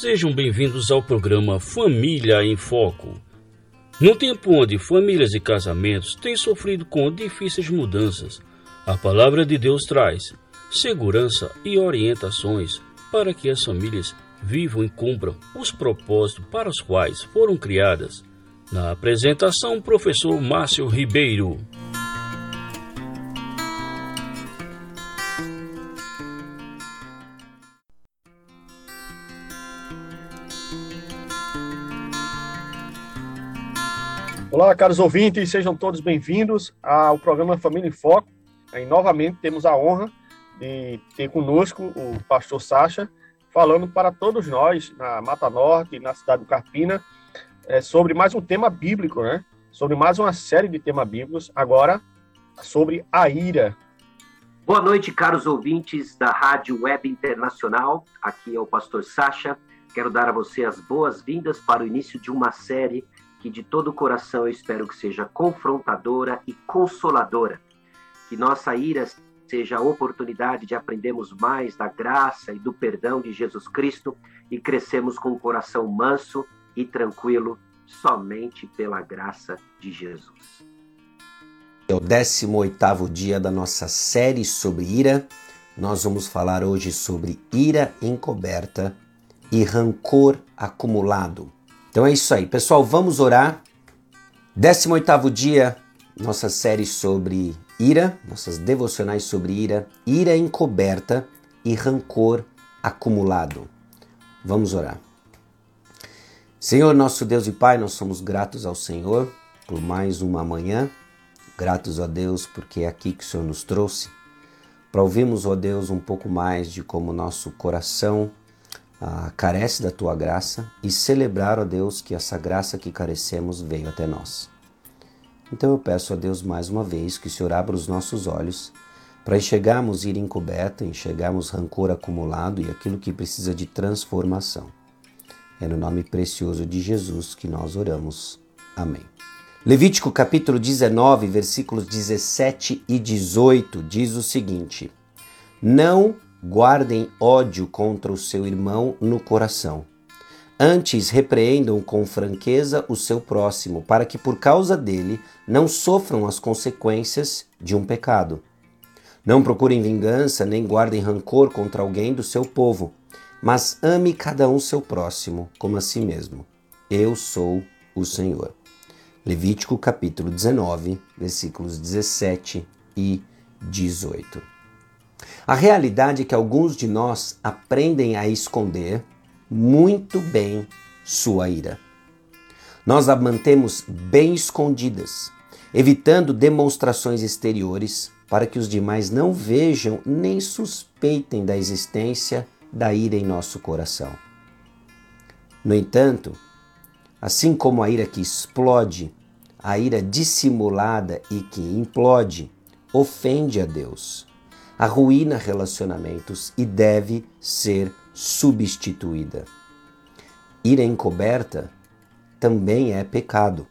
Sejam bem-vindos ao programa Família em Foco. Num tempo onde famílias e casamentos têm sofrido com difíceis mudanças, a palavra de Deus traz segurança e orientações para que as famílias vivam e cumpram os propósitos para os quais foram criadas. Na apresentação, professor Márcio Ribeiro. Olá, caros ouvintes, sejam todos bem-vindos ao programa Família em Foco. E, novamente temos a honra de ter conosco o pastor Sacha, falando para todos nós na Mata Norte, na cidade do Carpina, é, sobre mais um tema bíblico, né? Sobre mais uma série de temas bíblicos, agora sobre a ira. Boa noite, caros ouvintes da Rádio Web Internacional. Aqui é o pastor Sacha. Quero dar a você as boas-vindas para o início de uma série que de todo o coração eu espero que seja confrontadora e consoladora. Que nossa ira seja a oportunidade de aprendermos mais da graça e do perdão de Jesus Cristo e crescemos com o coração manso e tranquilo somente pela graça de Jesus. É o 18º dia da nossa série sobre ira. Nós vamos falar hoje sobre ira encoberta e rancor acumulado. Então é isso aí, pessoal, vamos orar. 18º dia, nossa série sobre ira, nossas devocionais sobre ira, ira encoberta e rancor acumulado. Vamos orar. Senhor, nosso Deus e Pai, nós somos gratos ao Senhor por mais uma manhã, gratos a Deus porque é aqui que o Senhor nos trouxe, para ouvirmos, ó Deus, um pouco mais de como nosso coração ah, carece da tua graça e celebrar, ó Deus, que essa graça que carecemos veio até nós. Então eu peço a Deus mais uma vez que o Senhor abra os nossos olhos para enxergarmos ira encoberta, enxergarmos rancor acumulado e aquilo que precisa de transformação. É no nome precioso de Jesus que nós oramos. Amém. Levítico capítulo 19, versículos 17 e 18 diz o seguinte: Não guardem ódio contra o seu irmão no coração. Antes, repreendam com franqueza o seu próximo, para que por causa dele não sofram as consequências de um pecado. Não procurem vingança, nem guardem rancor contra alguém do seu povo, mas ame cada um seu próximo como a si mesmo. Eu sou o Senhor. Levítico capítulo 19, versículos 17 e 18. A realidade é que alguns de nós aprendem a esconder muito bem sua ira. Nós a mantemos bem escondidas, evitando demonstrações exteriores para que os demais não vejam nem suspeitem da existência da ira em nosso coração. No entanto, assim como a ira que explode, a ira dissimulada e que implode ofende a Deus arruína relacionamentos e deve ser substituída. Ira encoberta também é pecado.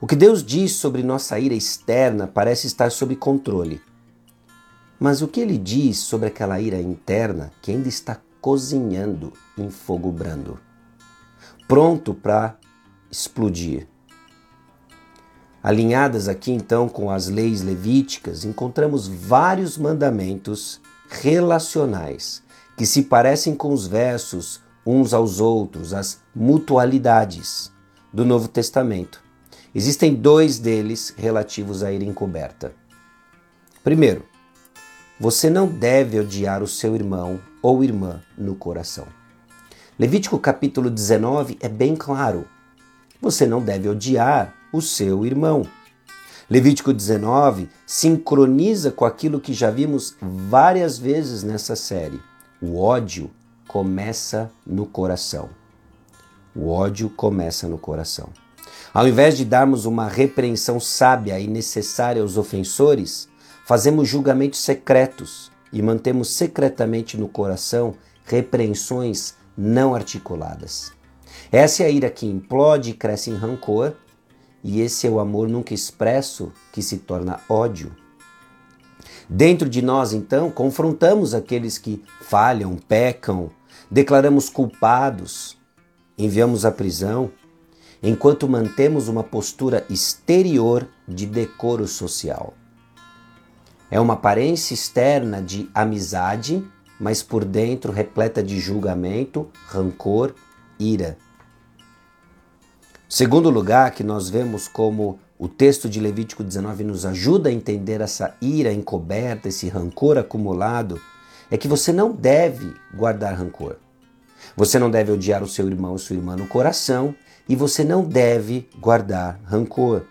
O que Deus diz sobre nossa ira externa parece estar sob controle. Mas o que ele diz sobre aquela ira interna que ainda está cozinhando em fogo brando, pronto para explodir? Alinhadas aqui então com as leis levíticas, encontramos vários mandamentos relacionais que se parecem com os versos uns aos outros, as mutualidades do Novo Testamento. Existem dois deles relativos à ira encoberta. Primeiro, você não deve odiar o seu irmão ou irmã no coração. Levítico capítulo 19 é bem claro. Você não deve odiar o seu irmão. Levítico 19 sincroniza com aquilo que já vimos várias vezes nessa série. O ódio começa no coração. O ódio começa no coração. Ao invés de darmos uma repreensão sábia e necessária aos ofensores, fazemos julgamentos secretos e mantemos secretamente no coração repreensões não articuladas. Essa é a ira que implode e cresce em rancor e esse é o amor nunca expresso que se torna ódio. Dentro de nós, então, confrontamos aqueles que falham, pecam, declaramos culpados, enviamos à prisão, enquanto mantemos uma postura exterior de decoro social. É uma aparência externa de amizade, mas por dentro repleta de julgamento, rancor, ira. Segundo lugar, que nós vemos como o texto de Levítico 19 nos ajuda a entender essa ira encoberta, esse rancor acumulado, é que você não deve guardar rancor. Você não deve odiar o seu irmão ou sua irmã no coração e você não deve guardar rancor.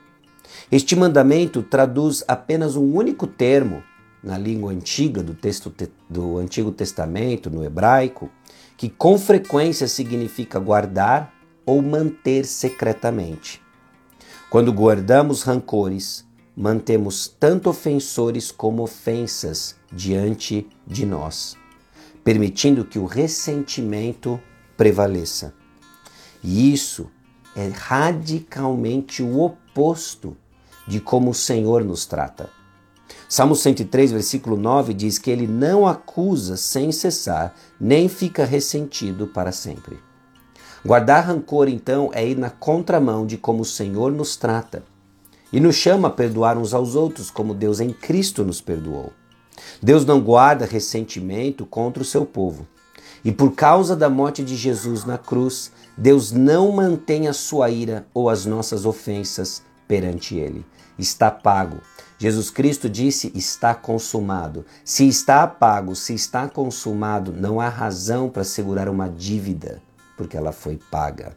Este mandamento traduz apenas um único termo na língua antiga do texto do Antigo Testamento, no hebraico, que com frequência significa guardar ou manter secretamente. Quando guardamos rancores, mantemos tanto ofensores como ofensas diante de nós, permitindo que o ressentimento prevaleça. E isso é radicalmente o oposto de como o Senhor nos trata. Salmo 103, versículo 9 diz que ele não acusa sem cessar, nem fica ressentido para sempre. Guardar rancor, então, é ir na contramão de como o Senhor nos trata e nos chama a perdoar uns aos outros, como Deus em Cristo nos perdoou. Deus não guarda ressentimento contra o seu povo. E por causa da morte de Jesus na cruz, Deus não mantém a sua ira ou as nossas ofensas perante Ele. Está pago. Jesus Cristo disse: está consumado. Se está pago, se está consumado, não há razão para segurar uma dívida, porque ela foi paga.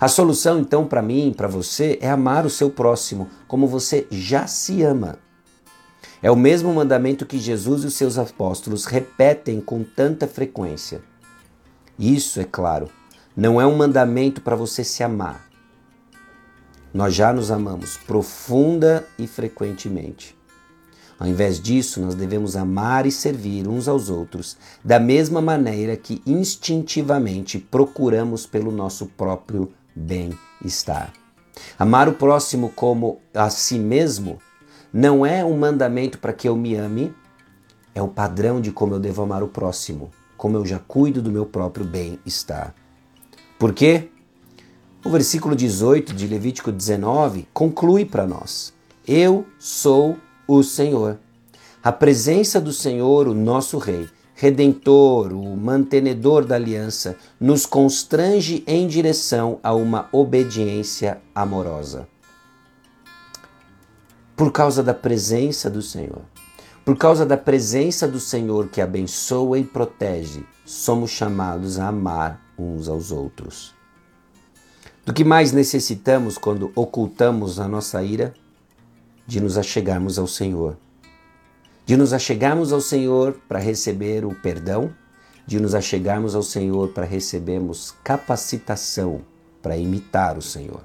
A solução, então, para mim, para você, é amar o seu próximo como você já se ama. É o mesmo mandamento que Jesus e os seus apóstolos repetem com tanta frequência. Isso, é claro, não é um mandamento para você se amar. Nós já nos amamos profunda e frequentemente. Ao invés disso, nós devemos amar e servir uns aos outros da mesma maneira que instintivamente procuramos pelo nosso próprio bem-estar. Amar o próximo como a si mesmo não é um mandamento para que eu me ame, é o padrão de como eu devo amar o próximo, como eu já cuido do meu próprio bem-estar. Por quê? O versículo 18 de Levítico 19 conclui para nós: Eu sou o Senhor. A presença do Senhor, o nosso Rei, Redentor, o mantenedor da aliança, nos constrange em direção a uma obediência amorosa por causa da presença do Senhor. Por causa da presença do Senhor que abençoa e protege, somos chamados a amar uns aos outros. Do que mais necessitamos quando ocultamos a nossa ira? De nos achegarmos ao Senhor. De nos achegarmos ao Senhor para receber o perdão, de nos achegarmos ao Senhor para recebermos capacitação para imitar o Senhor.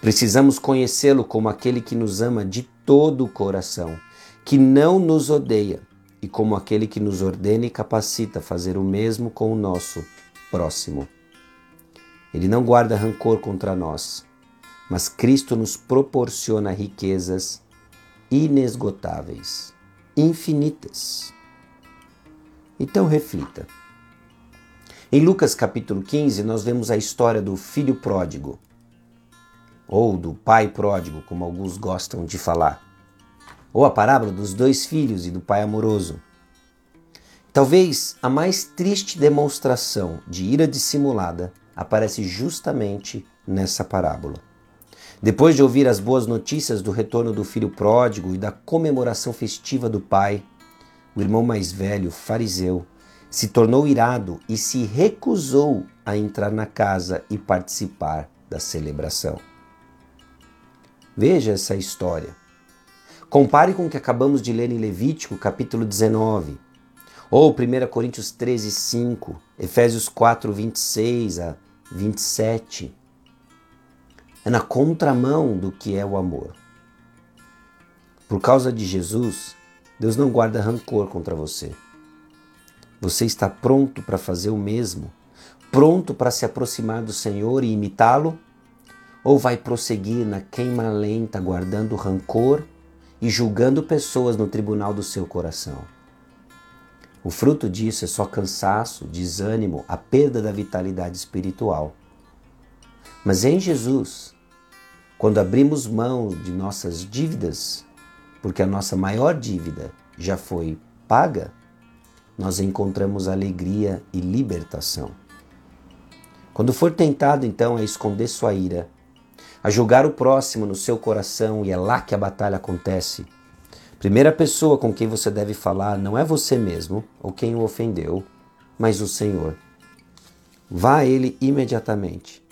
Precisamos conhecê-lo como aquele que nos ama de todo o coração, que não nos odeia, e como aquele que nos ordena e capacita a fazer o mesmo com o nosso próximo. Ele não guarda rancor contra nós, mas Cristo nos proporciona riquezas inesgotáveis, infinitas. Então reflita. Em Lucas capítulo 15, nós vemos a história do filho pródigo ou do pai pródigo, como alguns gostam de falar, ou a parábola dos dois filhos e do pai amoroso. Talvez a mais triste demonstração de ira dissimulada aparece justamente nessa parábola. Depois de ouvir as boas notícias do retorno do filho pródigo e da comemoração festiva do pai, o irmão mais velho, fariseu, se tornou irado e se recusou a entrar na casa e participar da celebração. Veja essa história. Compare com o que acabamos de ler em Levítico, capítulo 19, ou 1 Coríntios 13, 5, Efésios 4, 26 a 27. É na contramão do que é o amor. Por causa de Jesus, Deus não guarda rancor contra você. Você está pronto para fazer o mesmo? Pronto para se aproximar do Senhor e imitá-lo? ou vai prosseguir na queima lenta, guardando rancor e julgando pessoas no tribunal do seu coração? O fruto disso é só cansaço, desânimo, a perda da vitalidade espiritual. Mas em Jesus, quando abrimos mão de nossas dívidas, porque a nossa maior dívida já foi paga, nós encontramos alegria e libertação. Quando for tentado então a esconder sua ira, a julgar o próximo no seu coração, e é lá que a batalha acontece, Primeira pessoa com quem você deve falar não é você mesmo ou quem o ofendeu, mas o Senhor. Vá a Ele imediatamente.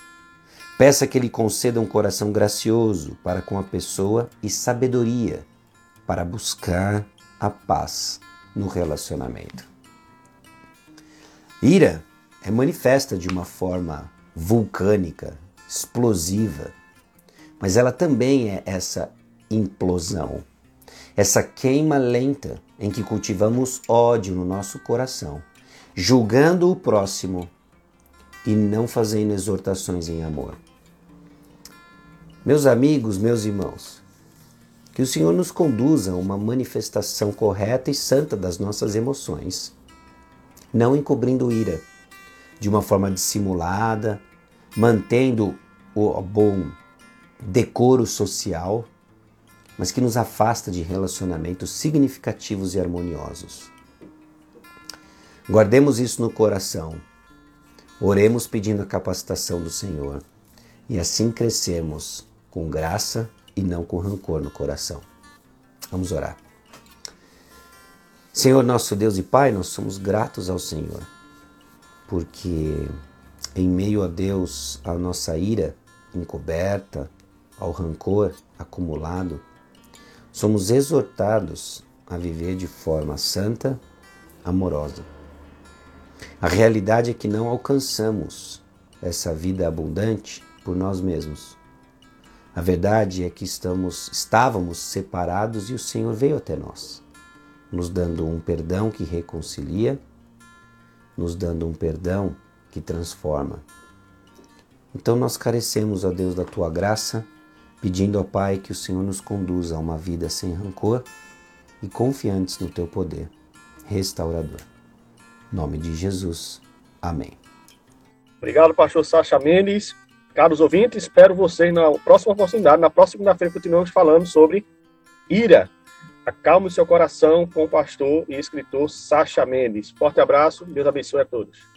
Peça que Ele conceda um coração gracioso para com a pessoa e sabedoria para buscar a paz no relacionamento. Ira é manifesta de uma forma vulcânica, explosiva, mas ela também é essa implosão essa queima lenta em que cultivamos ódio no nosso coração, julgando o próximo e não fazendo exortações em amor. Meus amigos, meus irmãos, que o Senhor nos conduza a uma manifestação correta e santa das nossas emoções, não encobrindo ira, de uma forma dissimulada, mantendo o bom decoro social mas que nos afasta de relacionamentos significativos e harmoniosos. Guardemos isso no coração. Oremos pedindo a capacitação do Senhor e assim crescemos com graça e não com rancor no coração. Vamos orar. Senhor, nosso Deus e Pai, nós somos gratos ao Senhor, porque em meio a Deus, a nossa ira encoberta, ao rancor acumulado, somos exortados a viver de forma santa, amorosa. A realidade é que não alcançamos essa vida abundante por nós mesmos. A verdade é que estamos, estávamos separados e o Senhor veio até nós, nos dando um perdão que reconcilia, nos dando um perdão que transforma. Então nós carecemos, ó Deus, da tua graça pedindo ao Pai que o Senhor nos conduza a uma vida sem rancor e confiantes no teu poder restaurador. Nome de Jesus. Amém. Obrigado, pastor Sacha Mendes. Caros ouvintes, espero vocês na próxima oportunidade. Na próxima segunda-feira continuamos falando sobre ira. Acalme seu coração com o pastor e escritor Sacha Mendes. Forte abraço, Deus abençoe a todos.